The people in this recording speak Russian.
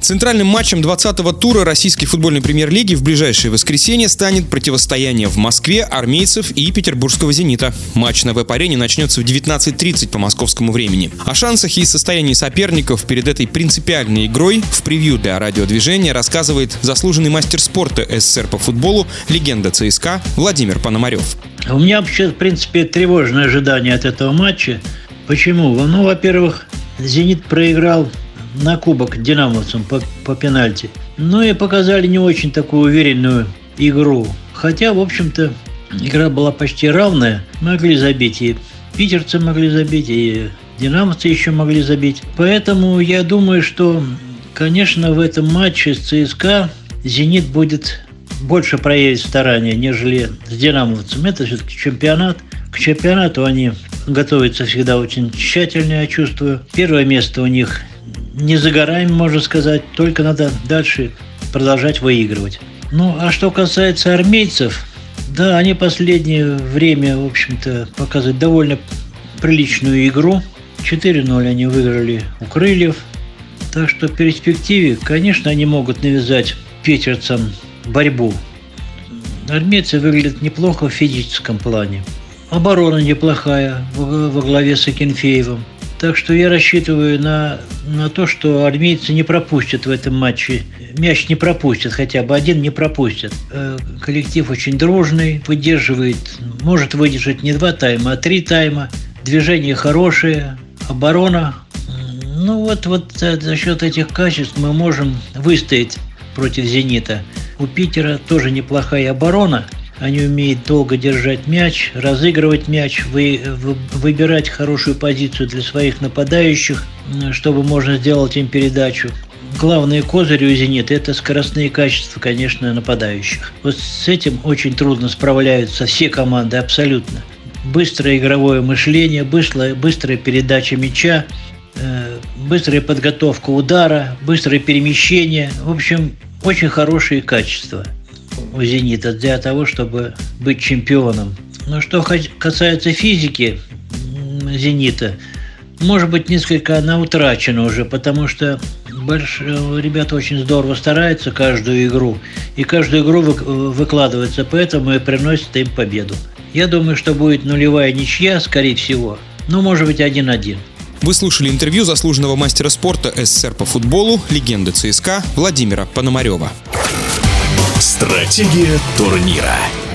Центральным матчем 20-го тура российской футбольной премьер-лиги в ближайшее воскресенье станет противостояние в Москве армейцев и петербургского «Зенита». Матч на веб-арене начнется в 19.30 по московскому времени. О шансах и состоянии соперников перед этой принципиальной игрой в превью для радиодвижения рассказывает заслуженный мастер спорта СССР по футболу, легенда ЦСКА Владимир Пономарев. У меня вообще, в принципе, тревожное ожидание от этого матча. Почему? Ну, во-первых, «Зенит» проиграл на кубок динамовцам по, по пенальти. Ну и показали не очень такую уверенную игру. Хотя, в общем-то, игра была почти равная. Могли забить и питерцы могли забить, и динамовцы еще могли забить. Поэтому я думаю, что, конечно, в этом матче с ЦСКА «Зенит» будет больше проявить старания, нежели с «Динамовцем». Это все-таки чемпионат. К чемпионату они готовятся всегда очень тщательно, я чувствую. Первое место у них не загораем, можно сказать, только надо дальше продолжать выигрывать. Ну, а что касается армейцев, да, они последнее время, в общем-то, показывают довольно приличную игру. 4-0 они выиграли у Крыльев. Так что в перспективе, конечно, они могут навязать питерцам борьбу. Армейцы выглядят неплохо в физическом плане. Оборона неплохая во главе с Акинфеевым. Так что я рассчитываю на, на то, что армейцы не пропустят в этом матче. Мяч не пропустят, хотя бы один не пропустят. Э, коллектив очень дружный, выдерживает, может выдержать не два тайма, а три тайма. Движение хорошее, оборона. Ну вот, вот за счет этих качеств мы можем выстоять против «Зенита». У Питера тоже неплохая оборона – они умеют долго держать мяч, разыгрывать мяч, вы, вы, выбирать хорошую позицию для своих нападающих, чтобы можно сделать им передачу. Главные козыри у «Зенита» – это скоростные качества, конечно, нападающих. Вот с этим очень трудно справляются все команды абсолютно. Быстрое игровое мышление, быстрая, быстрая передача мяча, э, быстрая подготовка удара, быстрое перемещение. В общем, очень хорошие качества – у «Зенита» для того, чтобы быть чемпионом. Но что касается физики «Зенита», может быть, несколько она утрачена уже, потому что больш... ребята очень здорово стараются каждую игру, и каждую игру вы... выкладывается, поэтому и приносит им победу. Я думаю, что будет нулевая ничья, скорее всего, но может быть 1-1. Вы слушали интервью заслуженного мастера спорта СССР по футболу, легенды ЦСКА Владимира Пономарева. Стратегия турнира.